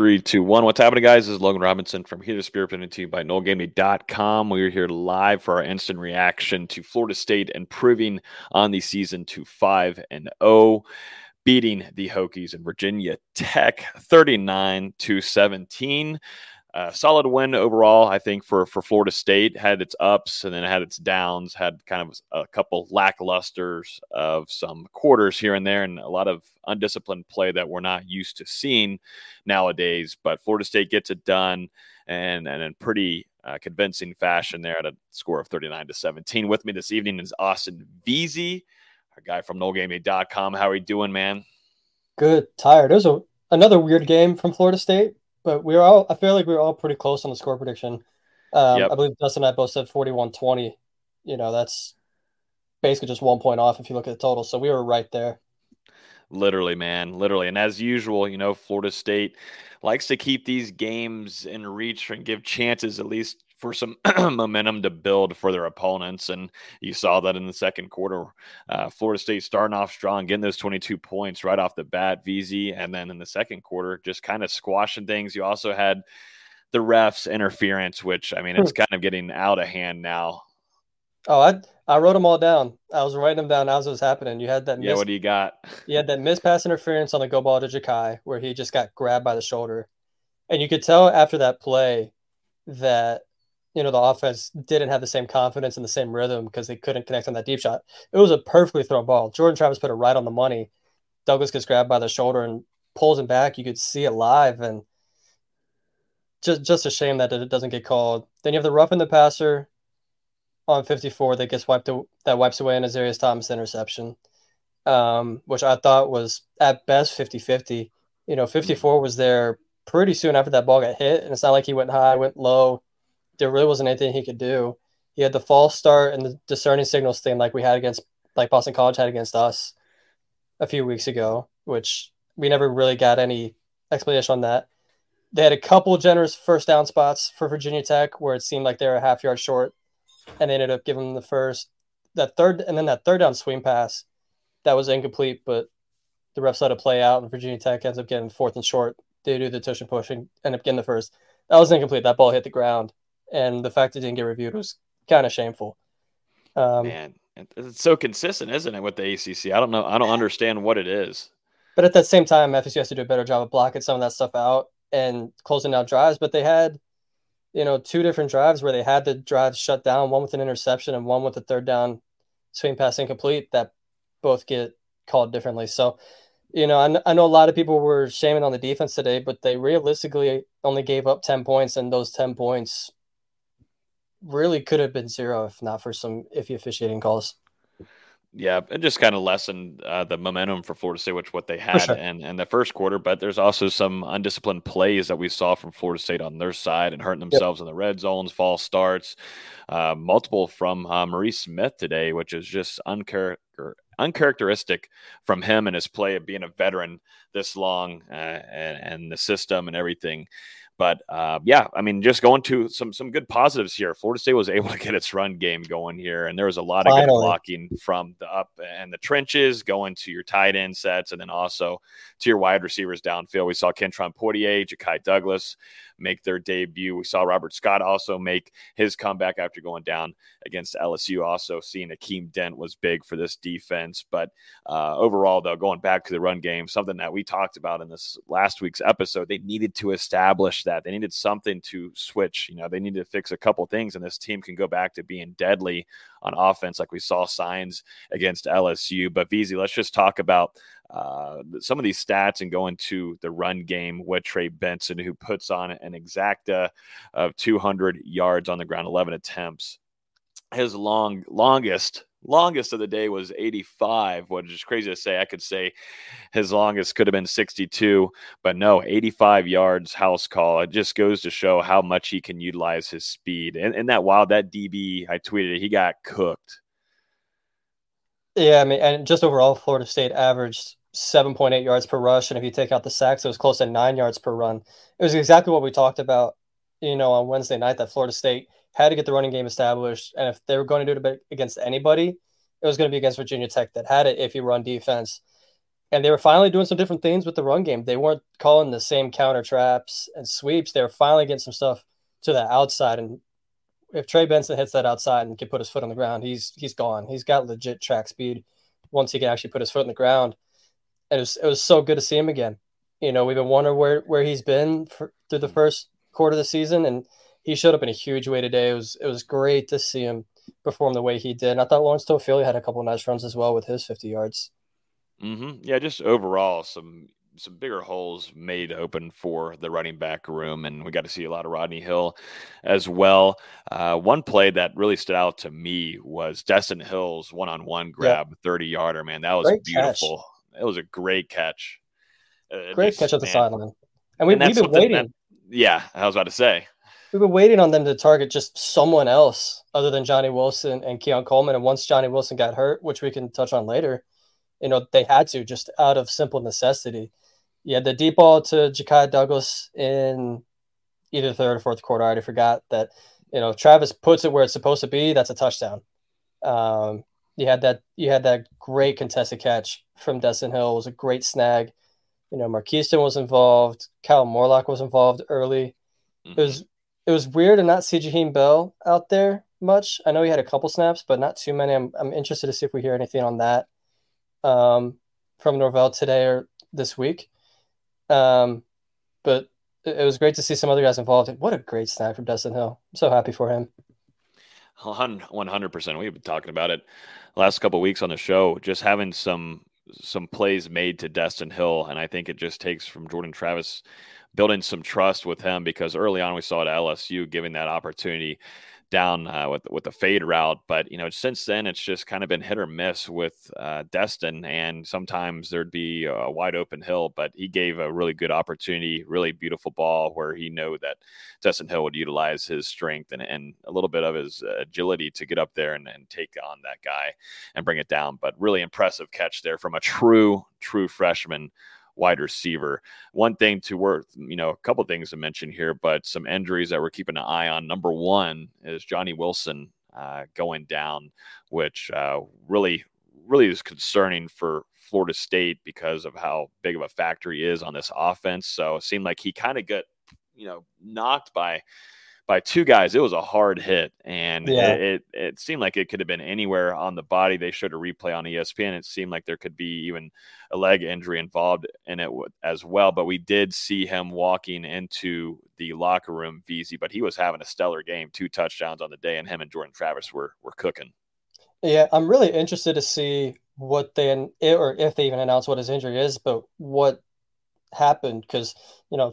Three, two, one. What's happening, guys? This is Logan Robinson from to Spirit, presented to you by NoleGameday.com. We are here live for our instant reaction to Florida State improving on the season to 5 and 0, beating the Hokies and Virginia Tech 39 to 17. Uh, solid win overall, I think, for for Florida State. Had its ups and then had its downs. Had kind of a couple lacklusters of some quarters here and there, and a lot of undisciplined play that we're not used to seeing nowadays. But Florida State gets it done, and and in pretty uh, convincing fashion there at a score of 39 to 17. With me this evening is Austin Veazey, our guy from NoleGameday.com. How are you doing, man? Good. Tired. It was a, another weird game from Florida State but we are all I feel like we were all pretty close on the score prediction. Um, yep. I believe Dustin and I both said 41-20. You know, that's basically just one point off if you look at the total. So we were right there. Literally, man, literally. And as usual, you know, Florida State likes to keep these games in reach and give chances at least for some momentum to build for their opponents. And you saw that in the second quarter. Uh, Florida State starting off strong, getting those 22 points right off the bat, VZ. And then in the second quarter, just kind of squashing things. You also had the refs interference, which I mean, it's hmm. kind of getting out of hand now. Oh, I I wrote them all down. I was writing them down as it was happening. You had that. Yeah, what do you got? You had that miss pass interference on the go ball to Ja'Khi, where he just got grabbed by the shoulder, and you could tell after that play that you know the offense didn't have the same confidence and the same rhythm because they couldn't connect on that deep shot. It was a perfectly thrown ball. Jordan Travis put it right on the money. Douglas gets grabbed by the shoulder and pulls him back. You could see it live, and just just a shame that it doesn't get called. Then you have the rough in the passer on 54 that gets wiped that wipes away an Azareye'h Thomas interception, um, which I thought was at best 50-50. You know, 54 was there pretty soon after that ball got hit, and it's not like he went high, went low there really wasn't anything he could do. He had the false start and the discerning signals thing like we had against like Boston College had against us a few weeks ago, which we never really got any explanation on that. They had a couple generous first down spots for Virginia Tech where it seemed like they were a half yard short, and they ended up giving them the first, that third, and then that third down swing pass that was incomplete, but the refs let it play out, and Virginia Tech ends up getting fourth and short. They do the tush and push and end up getting the first. That was incomplete. That ball hit the ground and the fact it didn't get reviewed was kind of shameful. Um, Man, it's so consistent, isn't it, with the ACC? I don't know. I don't understand what it is. But at the same time, FSU has to do a better job of blocking some of that stuff out and closing out drives. But they had, you know, two different drives where they had the drives shut down, one with an interception and one with a third down swing pass incomplete that both get called differently. So, you know, I, I know a lot of people were shaming on the defense today, but they realistically only gave up 10 points, and those 10 points really could have been zero if not for some iffy officiating calls. Yeah, it just kind of lessened uh, the momentum for Florida State, which what they had sure. and and the first quarter. But there's also some undisciplined plays that we saw from Florida State on their side and hurting themselves yep. in the red zones, false starts, uh, multiple from uh, Maurice Smith today, which is just uncharacter uncharacteristic from him and his play of being a veteran this long uh, and, and, the system and everything. But uh, yeah, I mean, just going to some some good positives here. Florida State was able to get its run game going here, and there was a lot of good blocking from the up and the trenches, going to your tight end sets, and then also to your wide receivers downfield. We saw Kentron Poitier, Ja'Khi Douglas make their debut. We saw Robert Scott also make his comeback after going down against LSU. Also, seeing Akeem Dent was big for this defense. But uh, overall, though, going back to the run game, something that we talked about in this last week's episode, they needed to establish that. They needed something to switch. You know, they needed to fix a couple things, and this team can go back to being deadly on offense, like we saw signs against LSU. But VZ, let's just talk about uh, some of these stats and go into the run game with Trey Benson, who puts on an exacta of 200 yards on the ground, 11 attempts. His long longest longest of the day was 85, which is crazy to say. I could say his longest could have been 62, but no, 85 yards house call. It just goes to show how much he can utilize his speed. And, and that wow, that DB, I tweeted it, he got cooked. Yeah, I mean, and just overall, Florida State averaged 7.8 yards per rush. And if you take out the sacks, it was close to nine yards per run. It was exactly what we talked about, you know, on Wednesday night that Florida State had to get the running game established. And if they were going to do it against anybody, it was going to be against Virginia Tech that had it if you run defense. and they were finally doing some different things with the run game. They weren't calling the same counter traps and sweeps. They were finally getting some stuff to the outside. And if Trey Benson hits that outside and can put his foot on the ground, he's he's gone. He's got legit track speed once he can actually put his foot on the ground. And it was it was so good to see him again. You know, we've been wondering where where he's been for, through the first quarter of the season, and he showed up in a huge way today. It was it was great to see him perform the way he did. And I thought Lawrence Toafili had a couple nice runs as well with his 50 yards. Mm-hmm. Yeah, just overall some some bigger holes made open for the running back room, and we got to see a lot of Rodney Hill as well. Uh, one play that really stood out to me was Destyn Hill's one-on-one grab, thirty yarder. Man, that was great beautiful. Catch. It was a great catch. Uh, great just, catch at the sideline, and, we, have been waiting. That, yeah, I was about to say we've been waiting on them to target just someone else other than Johnny Wilson and Keon Coleman. And once Johnny Wilson got hurt, which we can touch on later, you know, they had to just out of simple necessity. Yeah, the deep ball to Ja'Khi Douglas in either third or fourth quarter. I already forgot that. You know, Travis puts it where it's supposed to be. That's a touchdown. Um, you had that. You had that great contested catch from Destyn Hill. It was a great snag. You know, Markeston was involved. Kyle Morlock was involved early. Mm-hmm. It was it was weird to not see Jaheim Bell out there much. I know he had a couple snaps, but not too many. I'm, I'm interested to see if we hear anything on that um, from Norvell today or this week. Um, but it, was great to see some other guys involved. What a great snap from Destyn Hill. I'm so happy for him. 100%. We've been talking about it last couple weeks on the show, just having some some plays made to Destyn Hill. And I think it just takes from Jordan Travis building some trust with him because early on we saw at LSU giving that opportunity down uh, with with the fade route. But you know, since then it's just kind of been hit or miss with uh, Destyn, and sometimes there'd be a wide open hill. But he gave a really good opportunity, really beautiful ball where he knew that Destyn Hill would utilize his strength and, and a little bit of his agility to get up there and, and take on that guy and bring it down. But really impressive catch there from a true true freshman wide receiver. One thing to worth, you know, a couple things to mention here, but some injuries that we're keeping an eye on. Number one is Johnny Wilson uh, going down, which uh, really, really is concerning for Florida State because of how big of a factor he is on this offense. So it seemed like he kind of got, you know, knocked by by two guys. It was a hard hit, and yeah. it, it, it seemed like it could have been anywhere on the body. They showed a replay on ESPN. It seemed like there could be even a leg injury involved in it as well. But we did see him walking into the locker room, VZ. But he was having a stellar game, two touchdowns on the day, and him and Jordan Travis were were cooking. Yeah, I'm really interested to see what they or if they even announce what his injury is, but what happened because you know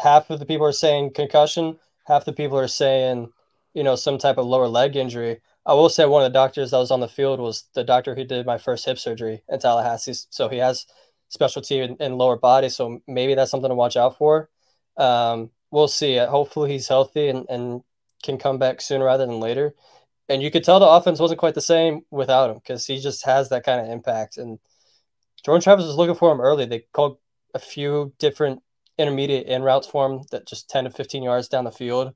half of the people are saying concussion half the people are saying, you know, some type of lower leg injury. I will say one of the doctors that was on the field was the doctor who did my first hip surgery in Tallahassee. So he has specialty in, in lower body. So maybe that's something to watch out for. Um, we'll see. Hopefully he's healthy and, and can come back sooner rather than later. And you could tell the offense wasn't quite the same without him because he just has that kind of impact. And Jordan Travis was looking for him early. They called a few different intermediate in routes for him that just 10 to 15 yards down the field.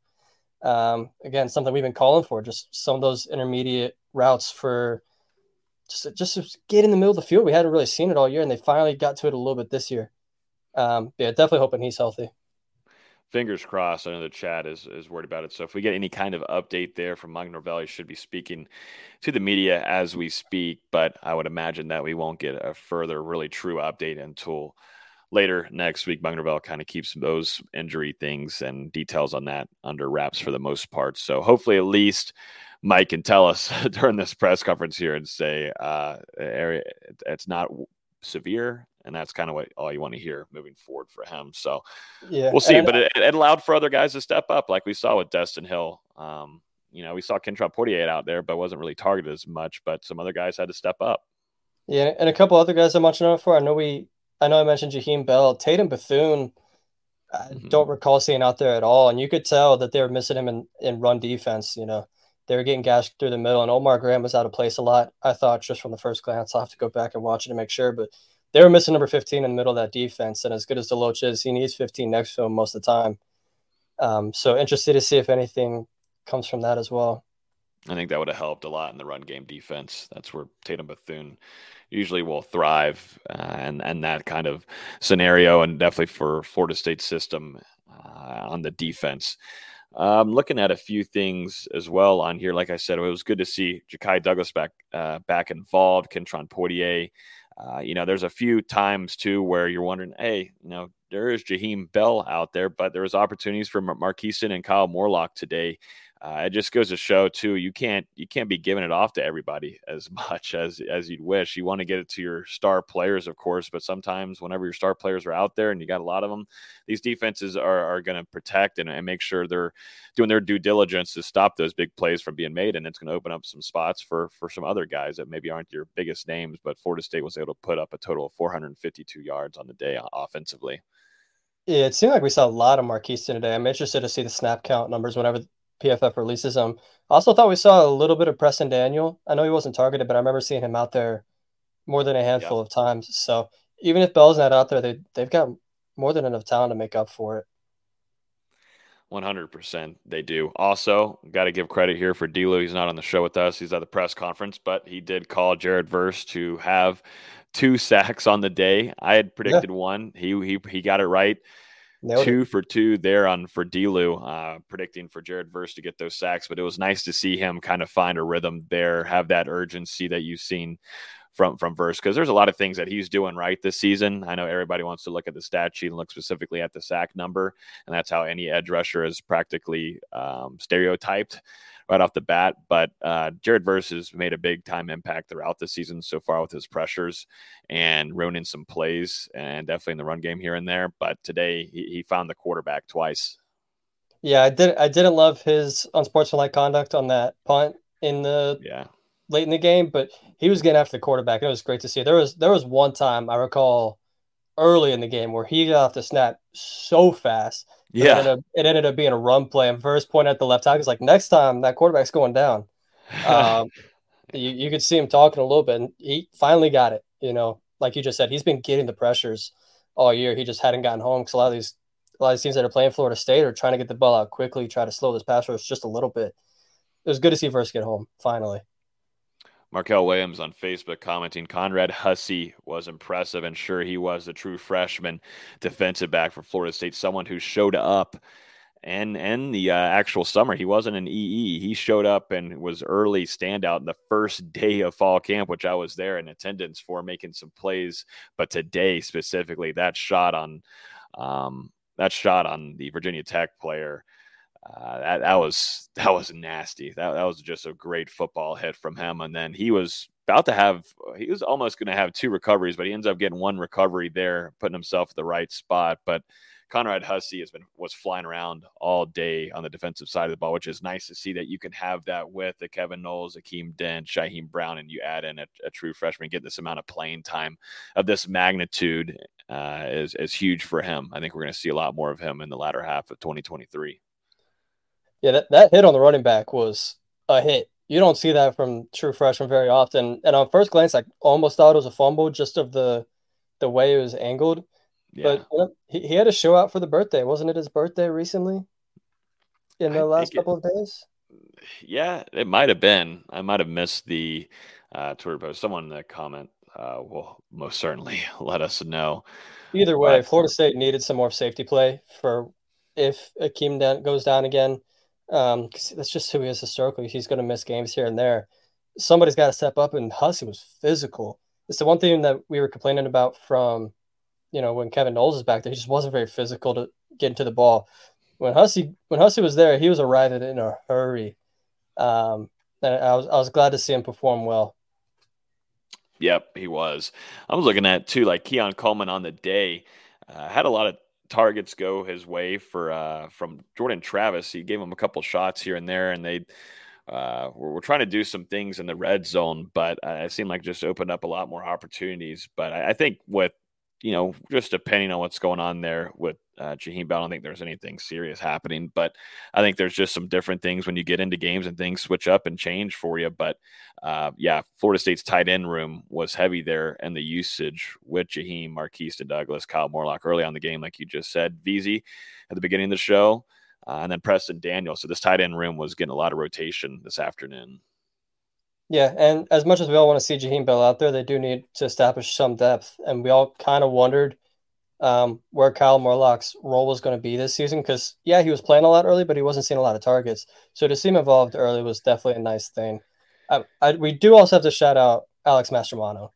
Um, again, something we've been calling for, just some of those intermediate routes for just, just get in the middle of the field. We hadn't really seen it all year, and they finally got to it a little bit this year. Um, yeah, definitely hoping he's healthy. Fingers crossed. I know the chat is, is worried about it. So if we get any kind of update there from Mike Norvell, he should be speaking to the media as we speak. But I would imagine that we won't get a further, really true update until – later next week, Mike kind of keeps those injury things and details on that under wraps for the most part. So hopefully, at least Mike can tell us during this press conference here and say uh, it's not severe, and that's kind of what all you want to hear moving forward for him. So yeah, we'll see. And, but it, it, allowed for other guys to step up, like we saw with Destyn Hill. Um, you know, we saw Kentron Poitier out there, but wasn't really targeted as much. But some other guys had to step up. Yeah, and a couple other guys I'm watching out for. I know we I know I mentioned Jaheim Bell, Tatum Bethune. I mm-hmm. don't recall seeing out there at all, and you could tell that they were missing him in, in run defense. You know, they were getting gashed through the middle, and Omar Graham was out of place a lot. I thought just from the first glance, I'll have to go back and watch it to make sure, but they were missing number 15 in the middle of that defense. And as good as Deloach is, he needs 15 next to him most of the time. Um, so interested to see if anything comes from that as well. I think that would have helped a lot in the run game defense. That's where Tatum Bethune usually will thrive, uh, and and that kind of scenario, and definitely for Florida State system uh, on the defense. Um, looking at a few things as well on here. Like I said, it was good to see Ja'Khi Douglas back uh, back involved. Kentron Poitier. Uh, you know, there's a few times too where you're wondering, hey, you know, there is Jaheim Bell out there, but there was opportunities for Markeston and Kyle Morlock today uh, it just goes to show too you can't you can't be giving it off to everybody as much as as you'd wish you want to get it to your star players of course but sometimes whenever your star players are out there and you got a lot of them these defenses are, are going to protect and, and make sure they're doing their due diligence to stop those big plays from being made and it's going to open up some spots for for some other guys that maybe aren't your biggest names but florida state was able to put up a total of 452 yards on the day offensively yeah, it seemed like we saw a lot of Markeston today. I'm interested to see the snap count numbers whenever PFF releases him. I also thought we saw a little bit of Preston Daniel. I know he wasn't targeted, but I remember seeing him out there more than a handful yeah. of times. So even if Bell's not out there, they they've got more than enough talent to make up for it. 100% they do. Also, got to give credit here for D'Lo. He's not on the show with us. He's at the press conference, but he did call Jared Verse to have two sacks on the day. I had predicted yeah. one. He he he got it right. Nailed two for two there on for Delu, uh, predicting for Jared Verse to get those sacks. But it was nice to see him kind of find a rhythm there, have that urgency that you've seen from from Verse because there's a lot of things that he's doing right this season. I know everybody wants to look at the stat sheet and look specifically at the sack number, and that's how any edge rusher is practically um, stereotyped right off the bat. But uh, Jared Verse has made a big time impact throughout the season so far with his pressures and ruining some plays and definitely in the run game here and there. But today he, he found the quarterback twice. Yeah, I did. I didn't love his unsportsmanlike conduct on that punt in the yeah late in the game, but he was getting after the quarterback. And it was great to see. There was there was one time I recall early in the game where he got off the snap so fast yeah. It ended, up, it ended up being a run play. And first point at the left tackle is like, next time that quarterback's going down. Um, you, you could see him talking a little bit, and he finally got it. You know, like you just said, he's been getting the pressures all year. He just hadn't gotten home because a lot of these a lot of teams that are playing Florida State are trying to get the ball out quickly, try to slow this pass rush just a little bit. It was good to see Verse get home finally. Markel Williams on Facebook commenting Conrad Hussey was impressive and sure he was the true freshman defensive back for Florida State, someone who showed up and and the uh, actual summer he wasn't an EE. He showed up and was early standout in the first day of fall camp, which I was there in attendance for, making some plays. But today specifically, that shot on um, that shot on the Virginia Tech player uh, that, that was that was nasty. That that was just a great football hit from him. And then he was about to have he was almost going to have two recoveries, but he ends up getting one recovery there, putting himself at the right spot. But Conrad Hussey has been was flying around all day on the defensive side of the ball, which is nice to see that you can have that with the Kevin Knowles, Akeem Dent, Shyheim Brown, and you add in a, a, true freshman, get this amount of playing time of this magnitude uh, is is huge for him. I think we're going to see a lot more of him in the latter half of 2023. Yeah, that, that hit on the running back was a hit. You don't see that from true freshmen very often. And on first glance, I almost thought it was a fumble just of the the way it was angled. Yeah. But you know, he, he had a show out for the birthday. Wasn't it his birthday recently? In the I last couple it, of days? Yeah, it might have been. I might have missed the uh, Twitter post. Someone in the comment uh, will most certainly let us know. Either way, but, Florida State needed some more safety play for if Akeem Dent goes down again um, that's just who he is historically. He's going to miss games here and there. Somebody's got to step up, and Hussey was physical. It's the one thing that we were complaining about from, you know, when Kevin Knowles is back there. He just wasn't very physical to get into the ball. When Hussey when Hussey was there, he was arriving in a hurry. Um, and I was I was glad to see him perform well. Yep, he was. I was looking at too, like Keon Coleman on the day uh, had a lot of targets go his way for uh, from Jordan Travis. He gave him a couple shots here and there, and they uh, we're, we're, trying to do some things in the red zone, but uh, it seemed like just opened up a lot more opportunities. But I, I think with you know, just depending on what's going on there with uh, Jaheim Bell, I don't think there's anything serious happening. But I think there's just some different things when you get into games and things switch up and change for you. But uh, yeah, Florida State's tight end room was heavy there, and the usage with Jaheim, Marquise Douglas, Kyle Morlock early on the game, like you just said, VZ at the beginning of the show. uh, and then Preston Daniel. So this tight end room was getting a lot of rotation this afternoon. Yeah, and as much as we all want to see Jaheim Bell out there, they do need to establish some depth. And we all kind of wondered um, where Kyle Morlock's role was going to be this season because, yeah, he was playing a lot early, but he wasn't seeing a lot of targets. So to see him involved early was definitely a nice thing. I, I, we do also have to shout out Alex Mastromanno,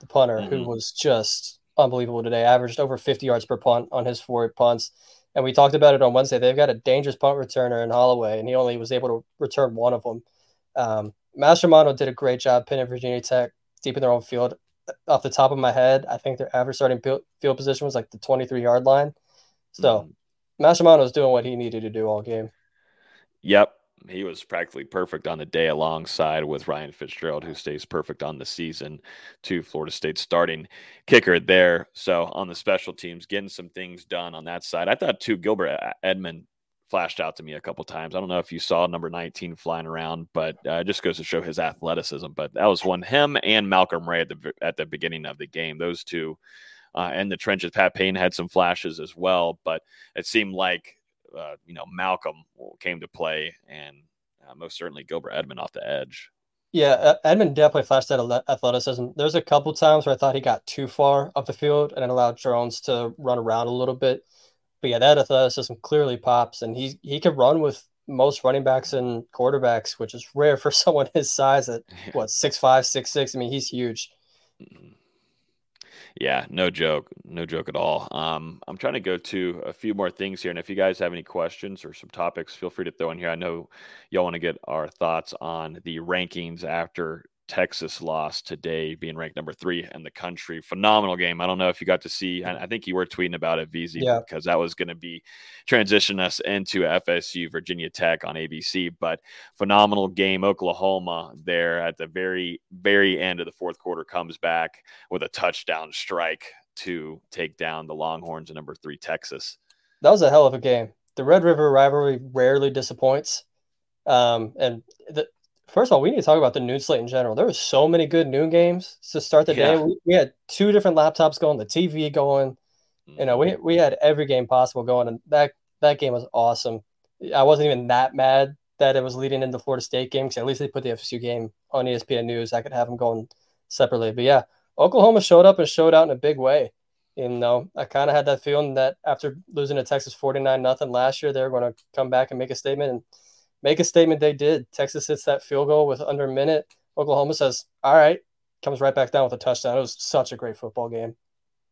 the punter, mm-hmm. who was just unbelievable today. Averaged over 50 yards per punt on his four punts. And we talked about it on Wednesday. They've got a dangerous punt returner in Holloway, and he only was able to return one of them. Um, Mastromanno did a great job pinning Virginia Tech deep in their own field off the top of my head, I think their average starting field position was like the 23 yard line. So mm-hmm. Was doing what he needed to do all game. Yep. He was practically perfect on the day alongside with Ryan Fitzgerald, who stays perfect on the season to Florida State starting kicker there. So on the special teams, getting some things done on that side. I thought too, Gilbert Edmond flashed out to me a couple times. I don't know if you saw number 19 flying around, but uh, it just goes to show his athleticism. But that was one him and Malcolm Ray at the at the beginning of the game. Those two uh, and the trenches. Pat Payne had some flashes as well, but it seemed like uh, you know Malcolm came to play, and uh, most certainly Gilbert Edmond off the edge. Yeah, Edmond definitely flashed that athleticism. There's a couple times where I thought he got too far up the field and it allowed Drones to run around a little bit but yeah, that athleticism clearly pops, and he he could run with most running backs and quarterbacks, which is rare for someone his size at what six five, six six. I mean, he's huge. Yeah, no joke, no joke at all. Um, I'm trying to go to a few more things here, and if you guys have any questions or some topics, feel free to throw in here. I know y'all want to get our thoughts on the rankings after Texas lost today, being ranked number three in the country. Phenomenal game. I don't know if you got to see. I think you were tweeting about it, VZ, yeah. because that was going to be transition us into FSU Virginia Tech on ABC. But phenomenal game. Oklahoma there at the very very end of the fourth quarter comes back with a touchdown strike to take down the Longhorns in number three Texas. That was a hell of a game. The Red River rivalry rarely disappoints. Um, and the, First of all, we need to talk about the noon slate in general. There were so many good noon games to start the yeah. day. We, we, had two different laptops going, the TV going. You know, we mm-hmm. we had every game possible going, and that that game was awesome. I wasn't even that mad that it was leading into the Florida State game because at least they put the FSU game on ESPN News. I could have them going separately. But yeah, Oklahoma showed up and showed out in a big way. You know, I kind of had that feeling that after losing to Texas 49 nothing last year, they were going to come back and make a statement. And make a statement they did. Texas hits that field goal with under a minute. Oklahoma says, all right, comes right back down with a touchdown. It was such a great football game.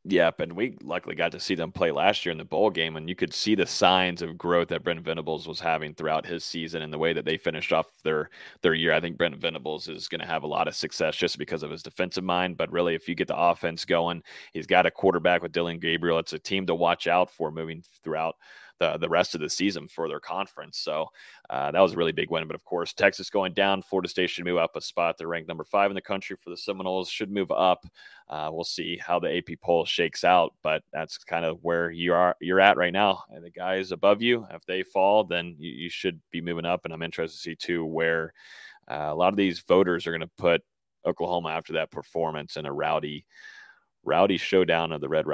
Yep, and we luckily got to see them play last year in the bowl game, and you could see the signs of growth that Brent Venables was having throughout his season and the way that they finished off their their year. I think Brent Venables is going to have a lot of success just because of his defensive mind, but really, if you get the offense going, he's got a quarterback with Dillon Gabriel. It's a team to watch out for moving throughout the, the rest of the season for their conference. So uh, that was a really big win. But of course, Texas going down, Florida State should move up a spot. They're ranked number five in the country for the Seminoles, should move up. Uh, we'll see how the AP poll shakes out, but that's kind of where you are you're at right now. And the guys above you, if they fall, then you, you should be moving up. And I'm interested to see too where uh, a lot of these voters are going to put Oklahoma after that performance in a rowdy, rowdy showdown of the Red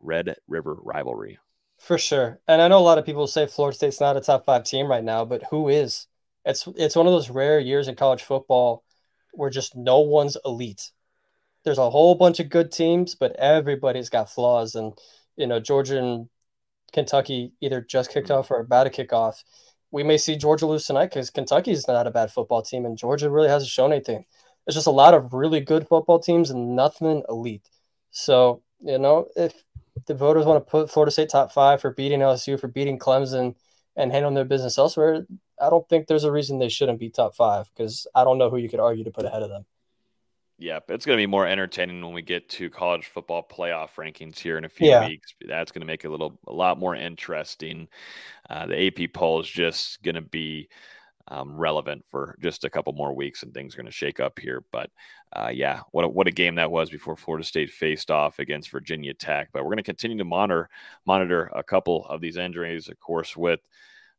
Red River rivalry. For sure. And I know a lot of people say Florida State's not a top five team right now, but who is? It's it's one of those rare years in college football where just no one's elite. There's a whole bunch of good teams, but everybody's got flaws. And you know, Georgia and Kentucky either just kicked off or about to kick off. We may see Georgia lose tonight because Kentucky's not a bad football team, and Georgia really hasn't shown anything. There's just a lot of really good football teams and nothing elite. So, you know, if the voters want to put Florida State top five for beating LSU, for beating Clemson, and handling their business elsewhere, I don't think there's a reason they shouldn't be top five because I don't know who you could argue to put ahead of them. Yep, it's going to be more entertaining when we get to college football playoff rankings here in a few yeah. weeks. That's going to make it a little, a lot more interesting. Uh, the AP poll is just going to be um, relevant for just a couple more weeks, and things are going to shake up here. But uh, yeah, what a, what a game that was before Florida State faced off against Virginia Tech. But we're going to continue to monitor monitor a couple of these injuries, of course, with.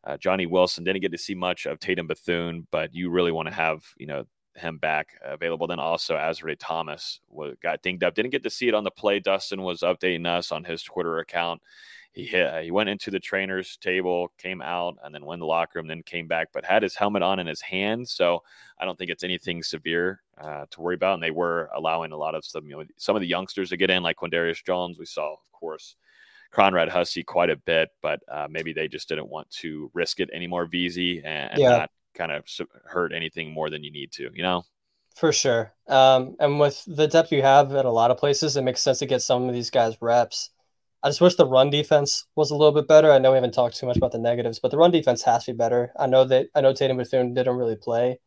Uh, Johnny Wilson didn't get to see much of Tatum Bethune, but you really want to have you know him back available. Then also Azareye'h Thomas got dinged up. Didn't get to see it on the play. Dustin was updating us on his Twitter account he hit, he went into the trainer's table, came out, and then went in the locker room, then came back, but had his helmet on in his hand. So I don't think it's anything severe uh, to worry about. And they were allowing a lot of some, you know, some of the youngsters to get in, like Quindarius Jones. We saw, of course, Conrad Hussey quite a bit, but uh, maybe they just didn't want to risk it anymore, VZ, and, and yeah. not kind of hurt anything more than you need to, you know? For sure. Um, and with the depth you have at a lot of places, it makes sense to get some of these guys reps. I just wish the run defense was a little bit better. I know we haven't talked too much about the negatives, but the run defense has to be better. I know that I know Tatum Bethune didn't really play,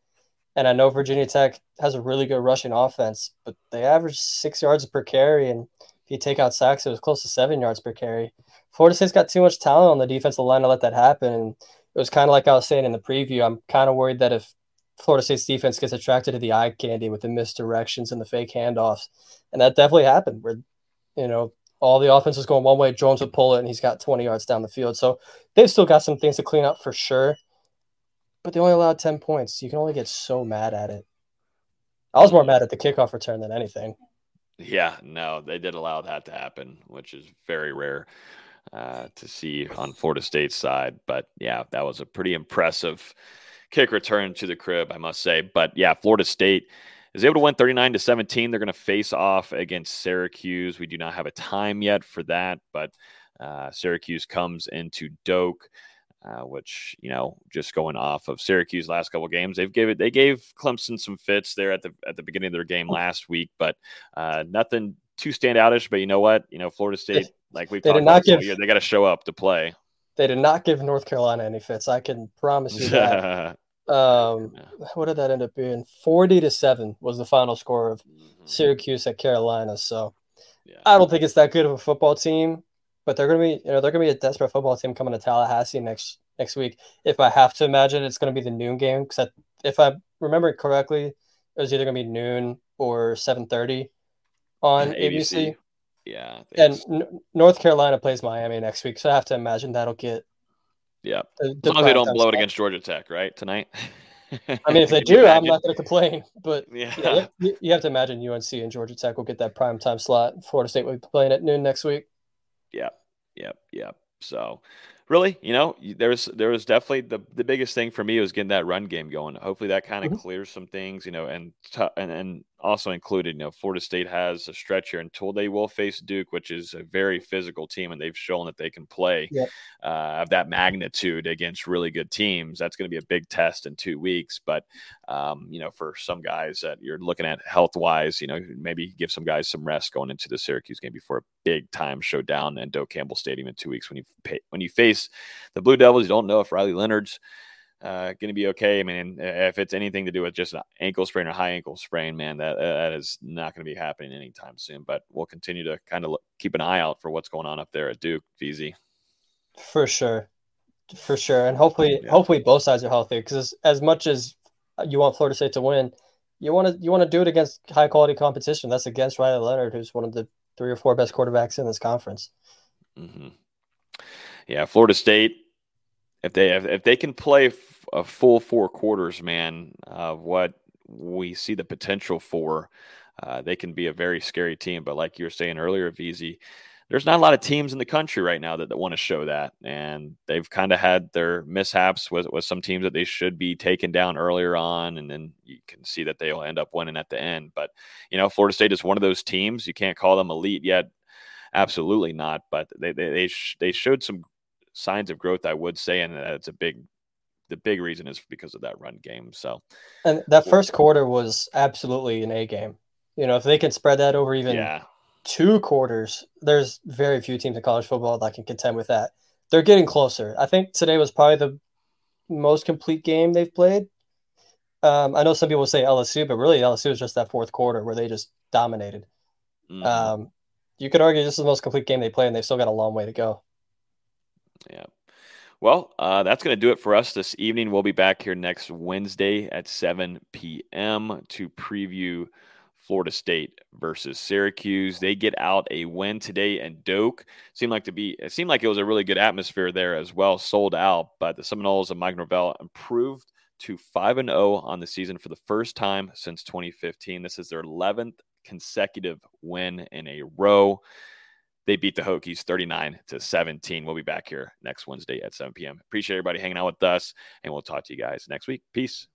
and I know Virginia Tech has a really good rushing offense, but they average six yards per carry, and if you take out sacks, it was close to seven yards per carry. Florida State's got too much talent on the defensive line to let that happen, and it was kind of like I was saying in the preview. I'm kind of worried that if Florida State's defense gets attracted to the eye candy with the misdirections and the fake handoffs, and that definitely happened. Where you know all the offense was going one way, Drones would pull it, and he's got 20 yards down the field. So they've still got some things to clean up for sure. But they only allowed 10 points. You can only get so mad at it. I was more mad at the kickoff return than anything. Yeah, no, they did allow that to happen, which is very rare uh, to see on Florida State's side. But yeah, that was a pretty impressive kick return to the crib, I must say. But yeah, Florida State is able to win 39 to 17. They're going to face off against Syracuse. We do not have a time yet for that, but uh, Syracuse comes into Doak. Uh, which you know, just going off of Syracuse last couple games, they've given they gave Clemson some fits there at the at the beginning of their game last week, but uh, nothing too standoutish. But you know what? You know, Florida State, like we've they talked about give, year, they got to show up to play. They did not give North Carolina any fits. I can promise you that. Um, what did that end up being? Forty to seven was the final score of mm-hmm. Syracuse at Carolina. So yeah. I don't think it's that good of a football team, but they're gonna be, you know, they're gonna be a desperate football team coming to Tallahassee next next week. If I have to imagine, it's gonna be the noon game because if I remember correctly, it was either gonna be noon or seven thirty on ABC. ABC. Yeah, and N- North Carolina plays Miami next week, so I have to imagine that'll get yeah. The, the as long as they don't blow it against Georgia Tech, right? Tonight. I mean, if they do, I'm not going to complain. But yeah, yeah you, you, have to imagine UNC and Georgia Tech will get that prime time slot. Florida State will be playing at noon next week. Yep, yep, yep. So, really, you know, there's there was definitely the the biggest thing for me was getting that run game going. Hopefully, that kind of mm-hmm. clears some things, you know, and t- and and also included, you know, Florida State has a stretch here until they will face Duke, which is a very physical team, and they've shown that they can play yep. uh, of that magnitude against really good teams. That's going to be a big test in two weeks. But um, you know, for some guys that you're looking at health wise, you know, maybe give some guys some rest going into the Syracuse game before a big time showdown in Doak Campbell Stadium in two weeks. When you pay, when you face the Blue Devils, you don't know if Riley Leonard's uh, going to be okay. I mean, if it's anything to do with just an ankle sprain or high ankle sprain, man, that that is not going to be happening anytime soon. But we'll continue to kind of look, keep an eye out for what's going on up there at Duke, VZ. For sure, for sure, and hopefully, yeah. hopefully both sides are healthy. Because as, as much as you want Florida State to win, you want to you want to do it against high quality competition. That's against Riley Leonard, who's one of the three or four best quarterbacks in this conference. Mm-hmm. Yeah, Florida State if they if, if they can play a full four quarters, man, of what we see the potential for, uh, they can be a very scary team. But like you were saying earlier, VZ, there's not a lot of teams in the country right now that, that want to show that. And they've kind of had their mishaps with, with some teams that they should be taken down earlier on. And then you can see that they'll end up winning at the end. But, you know, Florida State is one of those teams. You can't call them elite yet. Absolutely not. But they, they, they, sh- they showed some signs of growth, I would say. And it's a big the big reason is because of that run game. So, and that first quarter was absolutely an A game. You know, if they can spread that over even yeah. two quarters, there's very few teams in college football that can contend with that. They're getting closer. I think today was probably the most complete game they've played. Um, I know some people say LSU, but really LSU was just that fourth quarter where they just dominated. Mm-hmm. Um, you could argue this is the most complete game they played, and they've still got a long way to go. Yeah. Well, uh, that's going to do it for us this evening. We'll be back here next Wednesday at 7 p.m. to preview Florida State versus Syracuse. They get out a win today, and Doak seemed like to be. It seemed like it was a really good atmosphere there as well, sold out. But the Seminoles of Mike Norvell improved to five and zero oh on the season for the first time since 2015. This is their 11th consecutive win in a row. They beat the Hokies 39 to 17. We'll be back here next Wednesday at 7 p.m. Appreciate everybody hanging out with us, and we'll talk to you guys next week. Peace.